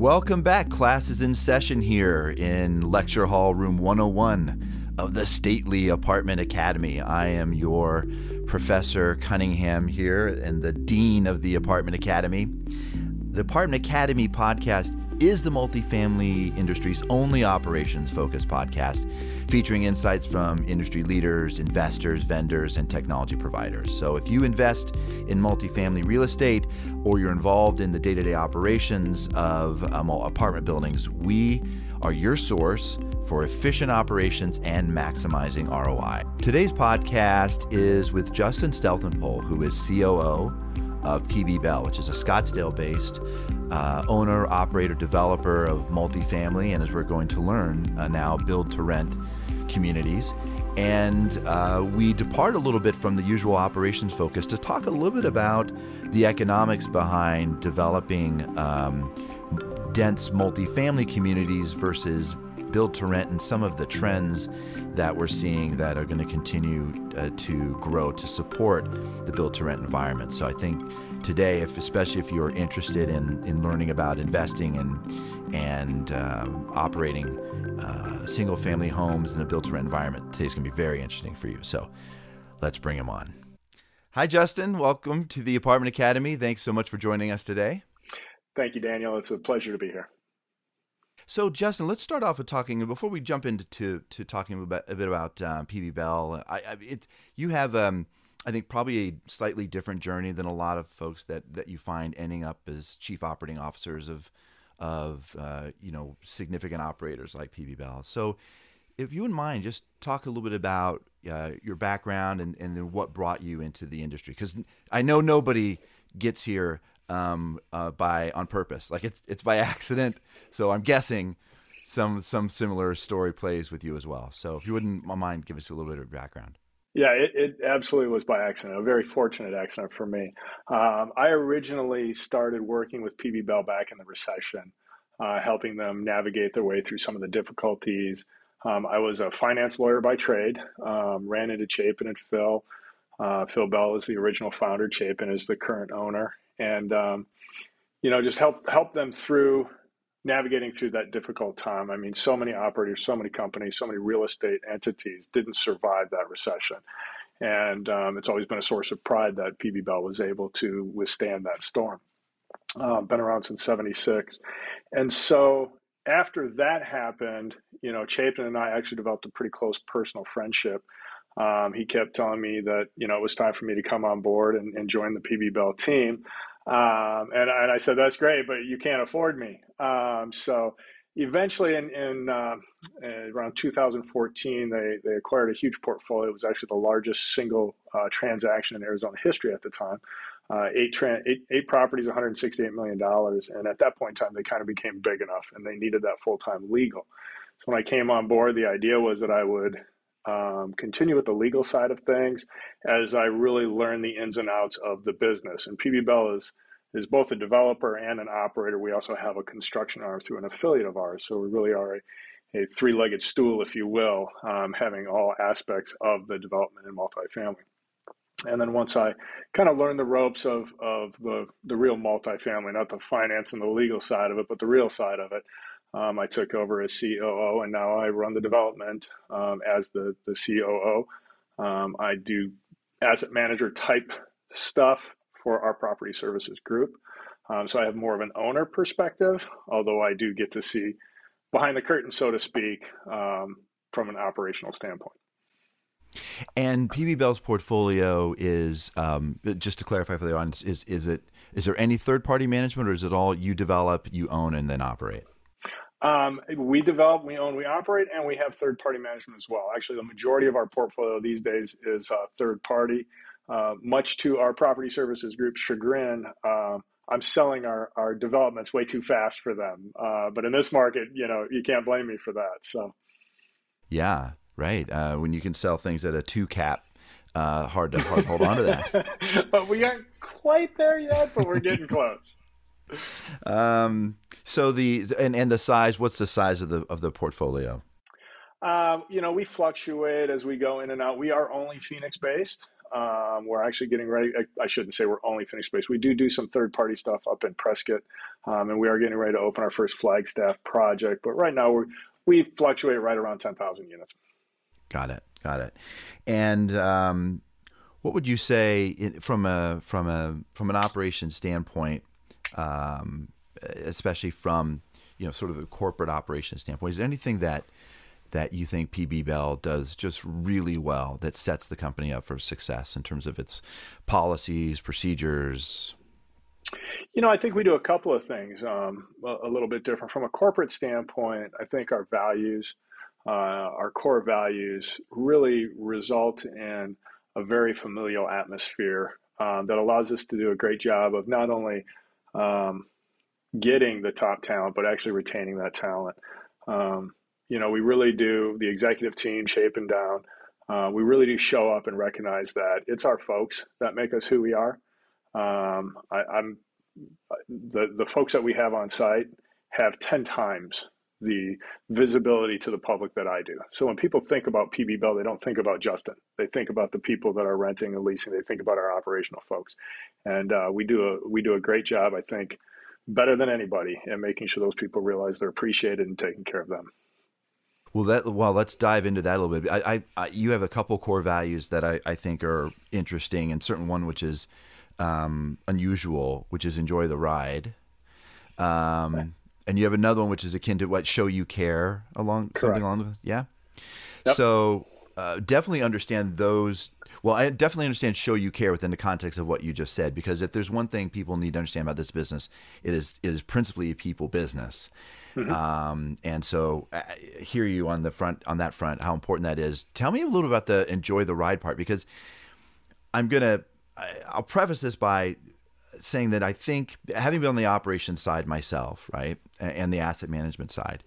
Welcome back. Class is in session here in Lecture Hall Room 101 of the Stately Apartment Academy. I am your Professor Cunningham here and the Dean of the Apartment Academy. The Apartment Academy podcast is the multifamily industry's only operations focused podcast, featuring insights from industry leaders, investors, vendors, and technology providers. So, if you invest in multifamily real estate or you're involved in the day to day operations of um, apartment buildings, we are your source for efficient operations and maximizing ROI. Today's podcast is with Justin Steltenpohl, who is COO of PB Bell, which is a Scottsdale based uh, owner, operator, developer of multifamily, and as we're going to learn uh, now, build to rent communities. And uh, we depart a little bit from the usual operations focus to talk a little bit about the economics behind developing um, dense multifamily communities versus build to rent and some of the trends that we're seeing that are going to continue uh, to grow to support the build to rent environment. So I think today, if especially if you're interested in, in learning about investing and and um, operating uh, single family homes in a build to rent environment, today's going to be very interesting for you. So let's bring him on. Hi, Justin. Welcome to the Apartment Academy. Thanks so much for joining us today. Thank you, Daniel. It's a pleasure to be here. So, Justin, let's start off with talking before we jump into to, to talking about, a bit about um, PB Bell. I, I, it, you have, um, I think, probably a slightly different journey than a lot of folks that that you find ending up as chief operating officers of of uh, you know significant operators like PB Bell. So, if you wouldn't mind, just talk a little bit about uh, your background and and then what brought you into the industry, because I know nobody gets here um, uh, by on purpose. Like it's it's by accident. So I'm guessing some some similar story plays with you as well. So if you wouldn't mind, give us a little bit of background. Yeah, it, it absolutely was by accident. A very fortunate accident for me. Um, I originally started working with PB Bell back in the recession, uh, helping them navigate their way through some of the difficulties. Um, I was a finance lawyer by trade. Um, ran into Chapin and Phil. Uh, Phil Bell is the original founder. Chapin is the current owner, and um, you know just help help them through navigating through that difficult time. I mean, so many operators, so many companies, so many real estate entities didn't survive that recession. And um, it's always been a source of pride that PB Bell was able to withstand that storm. Uh, been around since 76. And so after that happened, you know, Chapin and I actually developed a pretty close personal friendship. Um, he kept telling me that, you know, it was time for me to come on board and, and join the PB Bell team. Um, and, and I said, that's great, but you can't afford me. Um, so eventually in, in uh, around 2014, they, they acquired a huge portfolio. It was actually the largest single uh, transaction in Arizona history at the time. Uh, eight, tra- eight, eight properties, $168 million. And at that point in time, they kind of became big enough and they needed that full-time legal. So when I came on board, the idea was that I would um, continue with the legal side of things as I really learn the ins and outs of the business. And PB Bell is is both a developer and an operator. We also have a construction arm through an affiliate of ours. So we really are a, a three-legged stool, if you will, um, having all aspects of the development in multifamily. And then once I kind of learned the ropes of, of the, the real multifamily, not the finance and the legal side of it, but the real side of it, um, I took over as COO, and now I run the development um, as the, the COO. Um, I do asset manager type stuff for our property services group. Um, so I have more of an owner perspective, although I do get to see behind the curtain, so to speak, um, from an operational standpoint. And PB Bell's portfolio is um, just to clarify for the audience: is is it is there any third party management, or is it all you develop, you own, and then operate? Um, we develop, we own, we operate, and we have third party management as well. Actually, the majority of our portfolio these days is uh, third party. Uh, much to our property services group chagrin, uh, I'm selling our, our developments way too fast for them. Uh, but in this market, you know, you can't blame me for that. So, yeah, right. Uh, when you can sell things at a two cap, uh, hard to hard hold on to that. but we aren't quite there yet, but we're getting close. Um, so the and and the size. What's the size of the of the portfolio? Um, you know, we fluctuate as we go in and out. We are only Phoenix based. Um, we're actually getting ready. I, I, shouldn't say we're only Phoenix based. We do do some third party stuff up in Prescott, um, and we are getting ready to open our first Flagstaff project. But right now we we fluctuate right around ten thousand units. Got it. Got it. And um, what would you say from a from a from an operation standpoint, um, especially from you know sort of the corporate operation standpoint? Is there anything that that you think PB Bell does just really well that sets the company up for success in terms of its policies, procedures? You know, I think we do a couple of things um, a, little bit different. From a corporate standpoint, I think our values, uh, our core values, really result in a very familial atmosphere um, that allows us to do a great job of not only um, getting the top talent, but actually retaining that talent. Um, you know, we really do the executive team shape and down. Uh, we really do show up and recognize that it's our folks that make us who we are. Um, I, am the the folks that we have on site have ten times the visibility to the public that I do. So when people think about PB Bell, they don't think about Justin. They think about the people that are renting and leasing. They think about our operational folks, and uh, we do a we do a great job. I think better than anybody in making sure those people realize they're appreciated and taking care of them. Well, that well, let's dive into that a little bit. I, I, I you have a couple core values that I, I think are interesting, and certain one which is um, unusual, which is enjoy the ride. Um, and you have another one which is akin to what show you care along Correct. something along the yeah. Yep. So uh, definitely understand those. Well, I definitely understand show you care within the context of what you just said because if there's one thing people need to understand about this business, it is it is principally a people business. Mm-hmm. Um, and so I hear you on the front on that front how important that is. Tell me a little about the enjoy the ride part because I'm gonna I'll preface this by saying that I think having been on the operations side myself, right, and the asset management side,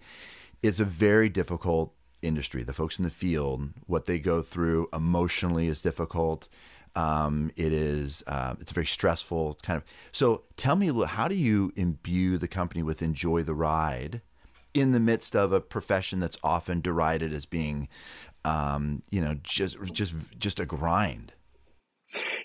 it's a very difficult industry. The folks in the field, what they go through emotionally is difficult. Um, it is uh, it's very stressful kind of. So tell me. How do you imbue the company with enjoy the ride in the midst of a profession that's often derided as being, um, you know, just just just a grind?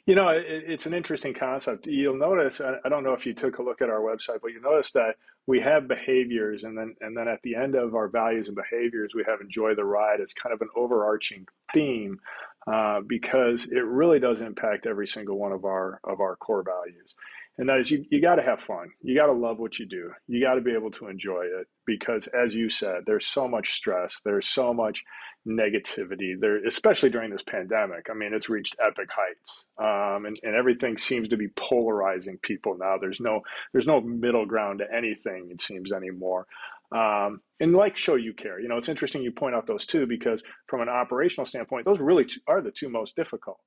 You know, it, it's an interesting concept. You'll notice. I don't know if you took a look at our website, but you notice that we have behaviors, and then and then at the end of our values and behaviors, we have enjoy the ride. It's kind of an overarching theme uh, because it really does impact every single one of our of our core values. And that is you, you got to have fun. You got to love what you do. You got to be able to enjoy it because, as you said, there's so much stress. There's so much negativity there, especially during this pandemic. I mean, it's reached epic heights, um, and, and everything seems to be polarizing people now. There's no there's no middle ground to anything. It seems anymore. Um, and like show you care. You know, it's interesting you point out those two because from an operational standpoint, those really are the two most difficult.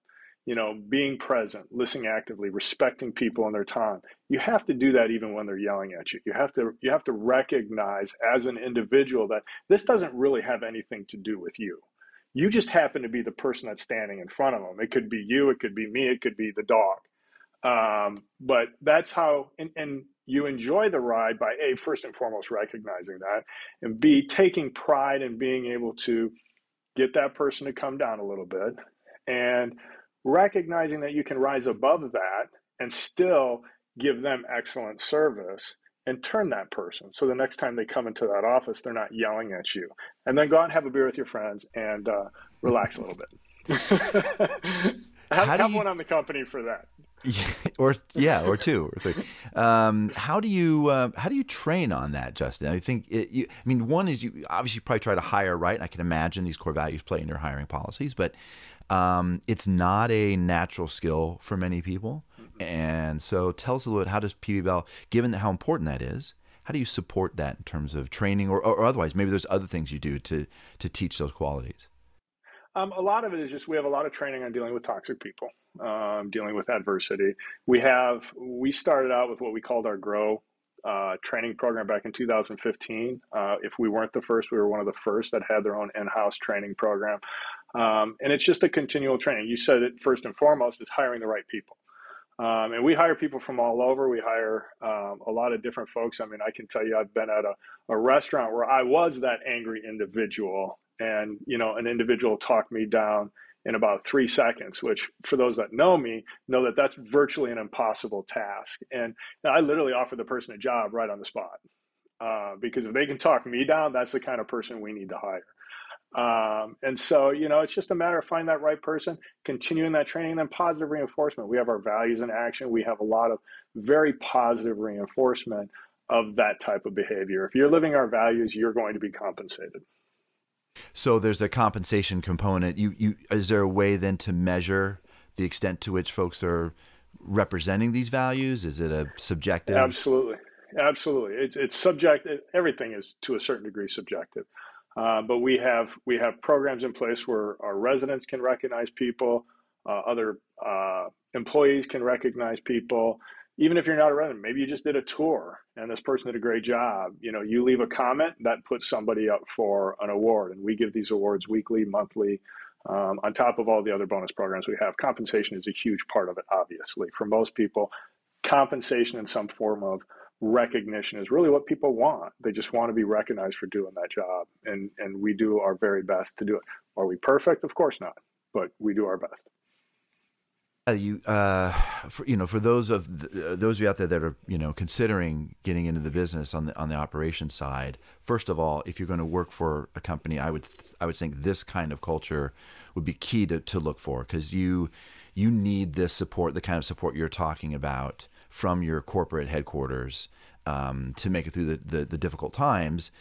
You know, being present, listening actively, respecting people and their time. You have to do that even when they're yelling at you. You have to you have to recognize as an individual that this doesn't really have anything to do with you. You just happen to be the person that's standing in front of them. It could be you, it could be me, it could be the dog. Um, but that's how, and, and you enjoy the ride by a first and foremost recognizing that and b taking pride in being able to get that person to come down a little bit and recognizing that you can rise above that and still give them excellent service and turn that person so the next time they come into that office they're not yelling at you. And then go out and have a beer with your friends and uh, relax a little bit. Have, have you... one on the company for that or yeah, or two, or three. Um, how do you uh, how do you train on that, Justin? I think it, you, I mean, one is you obviously probably try to hire right. I can imagine these core values play in your hiring policies, but um, it's not a natural skill for many people. And so, tell us a little bit. How does PB Bell, given how important that is, how do you support that in terms of training, or, or otherwise? Maybe there's other things you do to to teach those qualities. Um, a lot of it is just we have a lot of training on dealing with toxic people, um, dealing with adversity. We have we started out with what we called our grow uh, training program back in 2015. Uh, if we weren't the first, we were one of the first that had their own in-house training program, um, and it's just a continual training. You said it first and foremost is hiring the right people. Um, and we hire people from all over. We hire um, a lot of different folks. I mean, I can tell you, I've been at a, a restaurant where I was that angry individual and you know an individual talked me down in about three seconds, which for those that know me, know that that's virtually an impossible task. And I literally offer the person a job right on the spot. Uh, because if they can talk me down, that's the kind of person we need to hire. Um, and so, you know, it's just a matter of finding that right person, continuing that training, and then positive reinforcement. We have our values in action. We have a lot of very positive reinforcement of that type of behavior. If you're living our values, you're going to be compensated. So there's a compensation component. You, you, is there a way then to measure the extent to which folks are representing these values? Is it a subjective? Absolutely, absolutely. It's it's subjective. Everything is to a certain degree subjective. Uh, but we have we have programs in place where our residents can recognize people, uh, other uh, employees can recognize people. Even if you're not a resident, maybe you just did a tour and this person did a great job. You know, you leave a comment that puts somebody up for an award, and we give these awards weekly, monthly. Um, on top of all the other bonus programs we have, compensation is a huge part of it. Obviously, for most people, compensation in some form of recognition is really what people want. They just want to be recognized for doing that job, and and we do our very best to do it. Are we perfect? Of course not, but we do our best. Uh, you, uh, for, you know, for those of the, uh, those of you out there that are, you know, considering getting into the business on the on the operations side, first of all, if you're going to work for a company, I would I would think this kind of culture would be key to, to look for because you you need this support, the kind of support you're talking about from your corporate headquarters um, to make it through the, the, the difficult times.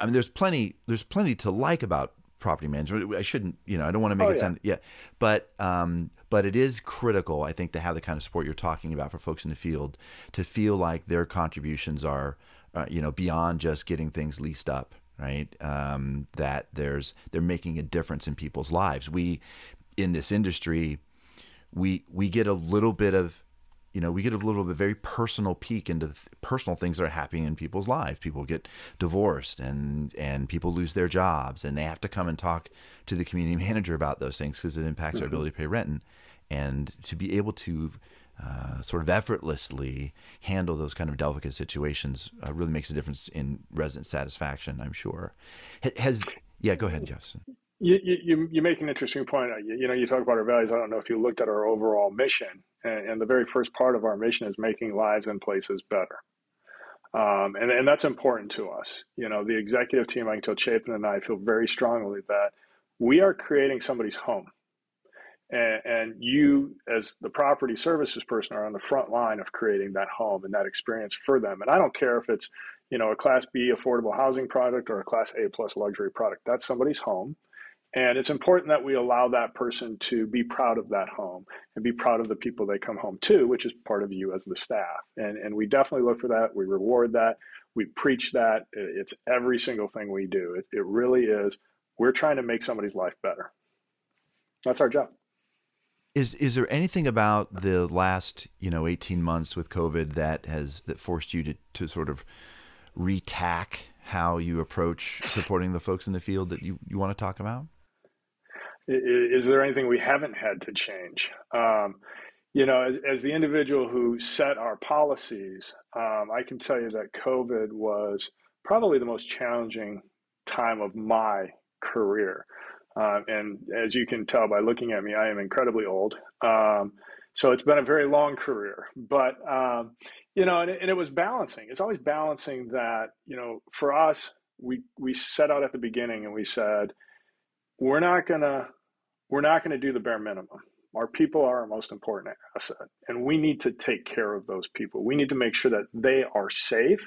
I mean, there's plenty there's plenty to like about property management. I shouldn't, you know, I don't want to make oh, it yeah. sound yeah, but um, but it is critical, I think, to have the kind of support you're talking about for folks in the field to feel like their contributions are, uh, you know, beyond just getting things leased up, right? Um, that there's they're making a difference in people's lives. We in this industry, we we get a little bit of you know, we get a little bit of a very personal peek into th- personal things that are happening in people's lives. People get divorced and and people lose their jobs, and they have to come and talk to the community manager about those things because it impacts mm-hmm. their ability to pay rent. And, and to be able to uh, sort of effortlessly handle those kind of delicate situations uh, really makes a difference in resident satisfaction. I'm sure. Has yeah, go ahead, Jefferson. You, you, you make an interesting point. Uh, you, you know, you talk about our values. I don't know if you looked at our overall mission, and, and the very first part of our mission is making lives and places better. Um, and, and that's important to us. You know, the executive team, I can tell Chapin and I feel very strongly that we are creating somebody's home. And, and you, as the property services person, are on the front line of creating that home and that experience for them. And I don't care if it's, you know, a Class B affordable housing product or a Class A plus luxury product. That's somebody's home and it's important that we allow that person to be proud of that home and be proud of the people they come home to, which is part of you as the staff. And, and we definitely look for that. We reward that. We preach that. It's every single thing we do. It, it really is. We're trying to make somebody's life better. That's our job. Is is there anything about the last you know eighteen months with COVID that has that forced you to to sort of retack how you approach supporting the folks in the field that you, you want to talk about? Is there anything we haven't had to change? Um, you know, as, as, the individual who set our policies, um, I can tell you that COVID was probably the most challenging time of my career. Um, and as you can tell by looking at me, I am incredibly old. Um, so it's been a very long career. But, um, you know, and it, and it was balancing. It's always balancing that, you know, for us, we, we set out at the beginning and we said, we're not gonna we're not gonna do the bare minimum. Our people are our most important asset, and we need to take care of those people. We need to make sure that they are safe,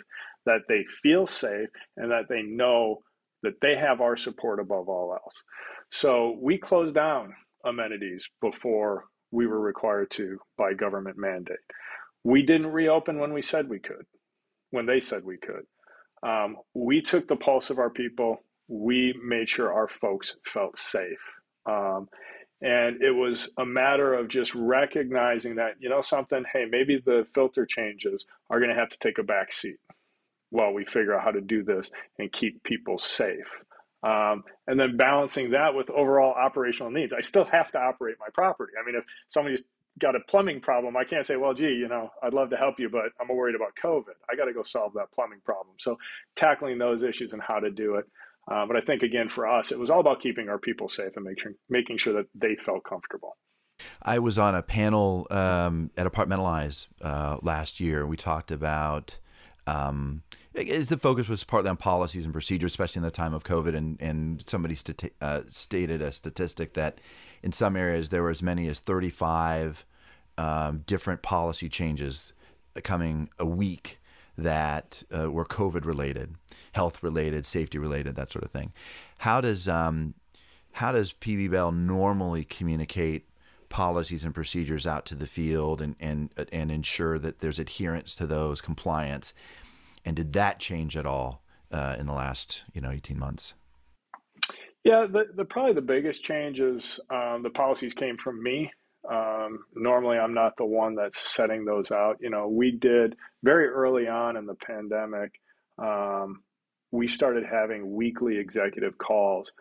that they feel safe, and that they know that they have our support above all else. So we closed down amenities before we were required to by government mandate. We didn't reopen when we said we could, when they said we could. Um, we took the pulse of our people we made sure our folks felt safe. Um, and it was a matter of just recognizing that, you know, something, hey, maybe the filter changes are going to have to take a back seat while we figure out how to do this and keep people safe. Um, and then balancing that with overall operational needs. I still have to operate my property. I mean, if somebody's got a plumbing problem, I can't say, well, gee, you know, I'd love to help you, but I'm worried about COVID. I got to go solve that plumbing problem. So tackling those issues and how to do it Uh, but I think again for us, it was all about keeping our people safe and making making sure that they felt comfortable. I was on a panel um, at Apartmentalize uh, last year. We talked about um, the focus was partly on policies and procedures, especially in the time of COVID. And, and somebody stati- uh, stated a statistic that in some areas there were as many as 35 um, different policy changes coming a week that uh, were COVID related, health related, safety related, that sort of thing. How does um, how does PB Bell normally communicate policies and procedures out to the field and and and ensure that there's adherence to those compliance. And did that change at all uh, in the last you know 18 months? Yeah, the, the probably the biggest change is um, the policies came from me. Um, normally, I'm not the one that's setting those out. You know, we did very early on in the pandemic. Um, we started having weekly executive calls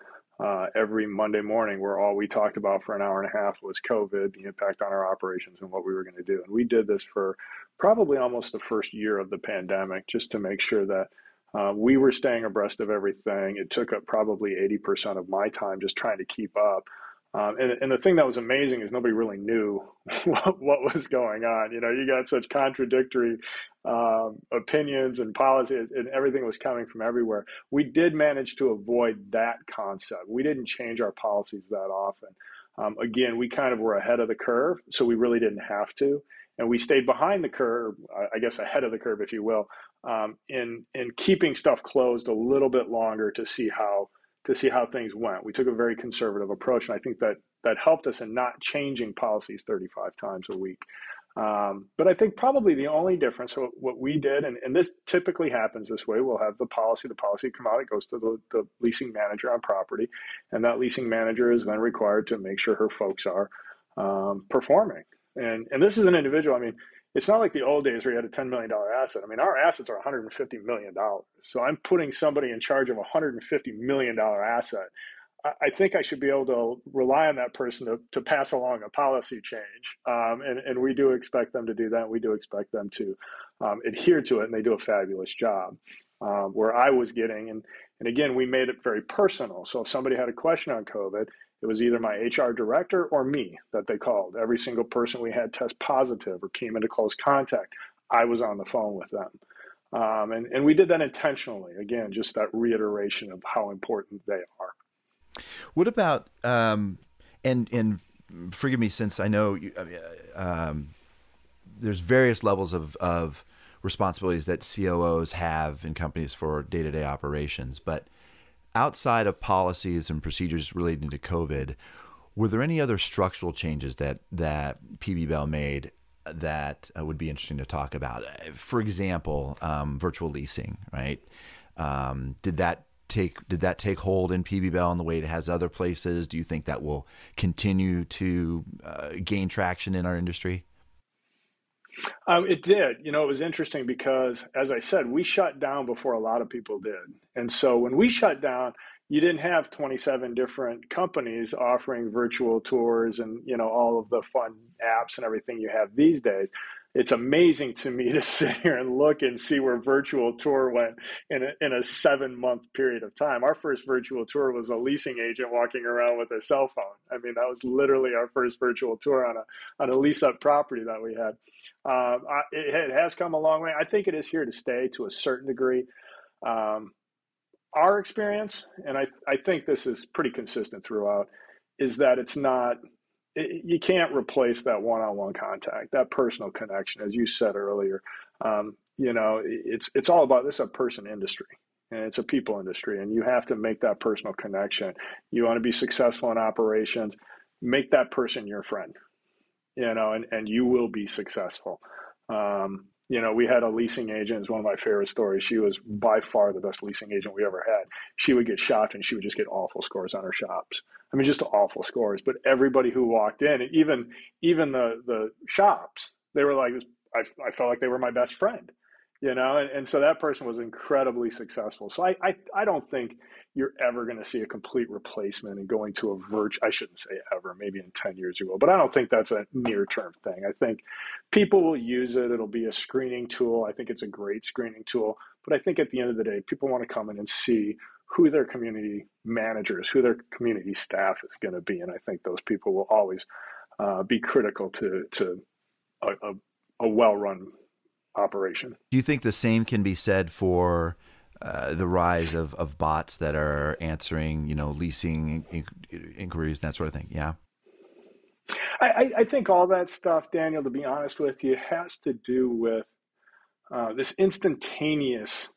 uh, every Monday morning, where all we talked about for an hour and a half was COVID, the impact on our operations, and what we were going to do. And we did this for probably almost the first year of the pandemic, just to make sure that uh, we were staying abreast of everything. It took up probably 80% of my time just trying to keep up. Um, and, and the thing that was amazing is nobody really knew what, what was going on. You know, you got such contradictory um, opinions and policies, and everything was coming from everywhere. We did manage to avoid that concept. We didn't change our policies that often. Um, again, we kind of were ahead of the curve, so we really didn't have to. And we stayed behind the curve, I guess ahead of the curve, if you will, um, in in keeping stuff closed a little bit longer to see how to see how things went. We took a very conservative approach, and I think that that helped us in not changing policies 35 times a week. Um, but I think probably the only difference, what, what we did, and, and, this typically happens this way, we'll have the policy, the policy come out, it goes to the, the leasing manager on property, and that leasing manager is then required to make sure her folks are um, performing. And, and this is an individual, I mean, it's not like the old days where you had a $10 million asset. I mean, our assets are $150 million. So I'm putting somebody in charge of a $150 million asset. I think I should be able to rely on that person to, to pass along a policy change. Um, and, and we do expect them to do that. We do expect them to um, adhere to it, and they do a fabulous job. Um, where I was getting, and, and again, we made it very personal. So if somebody had a question on COVID, it was either my HR director or me that they called. Every single person we had test positive or came into close contact, I was on the phone with them. Um, and, and we did that intentionally. Again, just that reiteration of how important they are. What about, um, and, and forgive me since I know you, um, there's various levels of, of responsibilities that COOs have in companies for day to day operations, but outside of policies and procedures relating to COVID, were there any other structural changes that that PB Bell made that uh, would be interesting to talk about? For example, um, virtual leasing, right? Um, did that take did that take hold in PB Bell in the way it has other places? Do you think that will continue to uh, gain traction in our industry? Um, it did. You know, it was interesting because, as I said, we shut down before a lot of people did. And so when we shut down, you didn't have 27 different companies offering virtual tours and, you know, all of the fun apps and everything you have these days it's amazing to me to sit here and look and see where virtual tour went in a, in a seven month period of time. Our first virtual tour was a leasing agent walking around with a cell phone. I mean, that was literally our first virtual tour on a on a lease up property that we had. Uh, it, it, has come a long way. I think it is here to stay to a certain degree. Um, our experience, and I, I think this is pretty consistent throughout, is that it's not you can't replace that one-on-one contact, that personal connection, as you said earlier. Um, you know, it's it's all about this is a person industry and it's a people industry, and you have to make that personal connection. You want to be successful in operations, make that person your friend. You know, and and you will be successful. Um, you know, we had a leasing agent. It's one of my favorite stories. She was by far the best leasing agent we ever had. She would get shopped and she would just get awful scores on her shops. I mean, just awful scores. But everybody who walked in, even even the the shops, they were like, I, I felt like they were my best friend, you know. And, and so that person was incredibly successful. So I I, I don't think you're ever going to see a complete replacement and going to a virtual. I shouldn't say ever, maybe in 10 years you will, but I don't think that's a near term thing. I think people will use it. It'll be a screening tool. I think it's a great screening tool. But I think at the end of the day, people want to come in and see who their community managers, who their community staff is going to be, and I think those people will always uh, be critical to to a, a, a well-run operation. Do you think the same can be said for uh, the rise of, of bots that are answering, you know, leasing inquiries, and that sort of thing? Yeah. I, I think all that stuff, Daniel, to be honest with you, has to do with uh, this instantaneous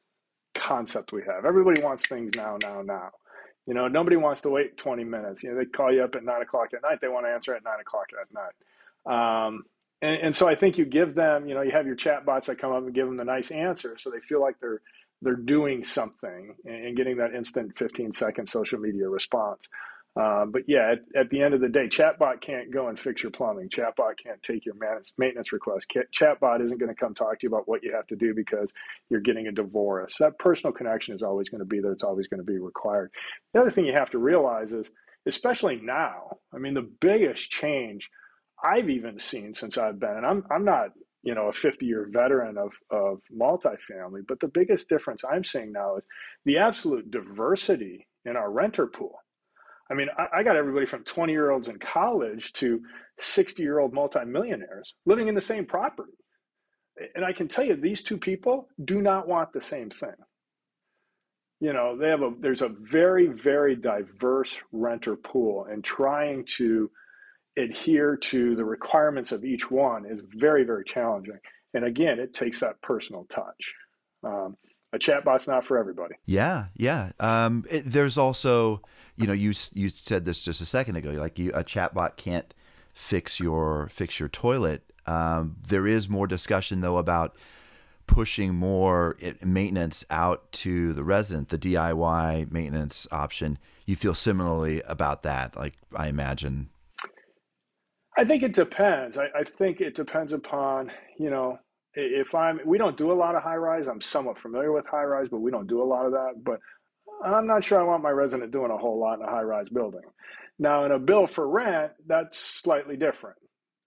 concept we have. Everybody wants things now, now, now. You know, nobody wants to wait 20 minutes. You know, they call you up at nine o'clock at night. They want to answer at nine o'clock at night. Um, and, and, so I think you give them, you know, you have your chat bots that come up and give them the nice answer, so they feel like they're they're doing something and getting that instant 15 second social media response. Uh, but yeah, at, at, the end of the day, chatbot can't go and fix your plumbing. Chatbot can't take your maintenance request. Chatbot isn't going to come talk to you about what you have to do because you're getting a divorce. That personal connection is always going to be there. It's always going to be required. The other thing you have to realize is, especially now, I mean, the biggest change I've even seen since I've been, and I'm I'm not you know a 50 year veteran of of multifamily, but the biggest difference I'm seeing now is the absolute diversity in our renter pool. I mean, I, I got everybody from 20 year olds in college to 60 year old multimillionaires living in the same property. And I can tell you, these two people do not want the same thing. You know, they have a there's a very very diverse renter pool, and trying to adhere to the requirements of each one is very very challenging. And again, it takes that personal touch. Um, a chatbot's not for everybody. Yeah, yeah. Um, it, there's also, you know, you you said this just a second ago. Like you, a chatbot can't fix your fix your toilet. Um, there is more discussion though about pushing more maintenance out to the resident, the DIY maintenance option. You feel similarly about that, like I imagine. I think it depends. I, I think it depends upon you know if I'm, we don't do a lot of high rise. I'm somewhat familiar with high rise, but we don't do a lot of that. But I'm not sure I want my resident doing a whole lot in a high rise building. Now, in a build for rent, that's slightly different,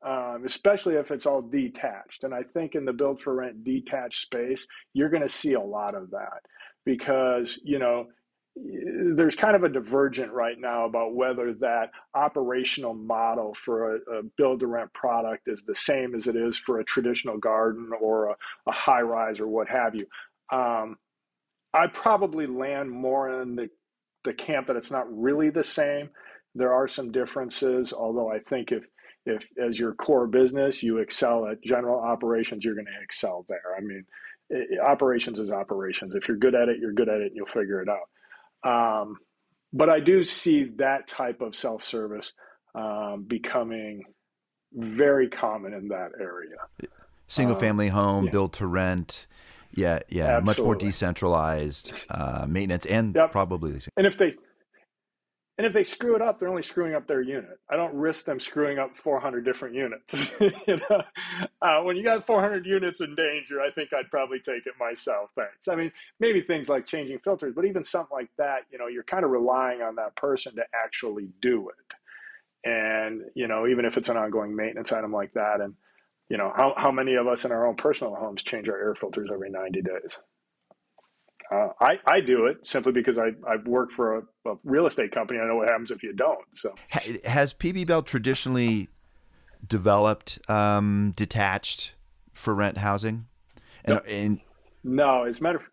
um, especially if it's all detached. And I think in the build for rent detached space, you're going to see a lot of that because, you know, there's kind of a divergent right now about whether that operational model for a, a build to rent product is the same as it is for a traditional garden or a, a high rise or what have you. Um, I probably land more in the, the camp that it's not really the same. There are some differences, although I think if if as your core business you excel at general operations, you're going to excel there. I mean, it, operations is operations. If you're good at it, you're good at it, and you'll figure it out. Um, but I do see that type of self service um, becoming very common in that area. Single um, family home, yeah. built to rent. Yeah, yeah, Absolutely. much more decentralized uh, maintenance and yep. probably. And if they and if they screw it up, they're only screwing up their unit. I don't risk them screwing up 400 different units. you know, uh, when you got 400 units in danger, I think I'd probably take it myself. Thanks. I mean, maybe things like changing filters, but even something like that, you know, you're kind of relying on that person to actually do it. And you know, even if it's an ongoing maintenance item like that, and you know, how how many of us in our own personal homes change our air filters every 90 days? Uh, I, I do it simply because I, I've worked for a, a, real estate company. I know what happens if you don't. So has PB Bell traditionally developed um, detached for rent housing? And, no, and, no as a matter of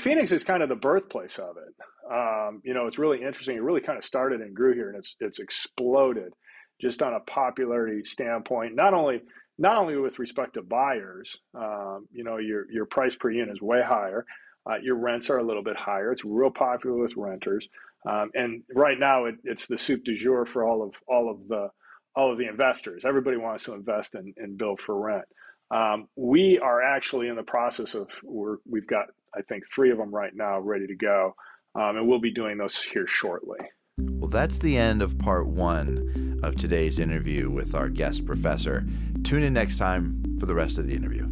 Phoenix is kind of the birthplace of it. Um, you know, it's really interesting. It really kind of started and grew here, and it's it's exploded just on a popularity standpoint. Not only not only with respect to buyers, um, you know, your your price per unit is way higher. Uh, your rents are a little bit higher. It's real popular with renters, um, and right now it, it's the soup du jour for all of all of the all of the investors. Everybody wants to invest in, in build for rent. Um, we are actually in the process of we're, we've got I think three of them right now ready to go, um, and we'll be doing those here shortly. Well, that's the end of part one of today's interview with our guest professor. Tune in next time for the rest of the interview.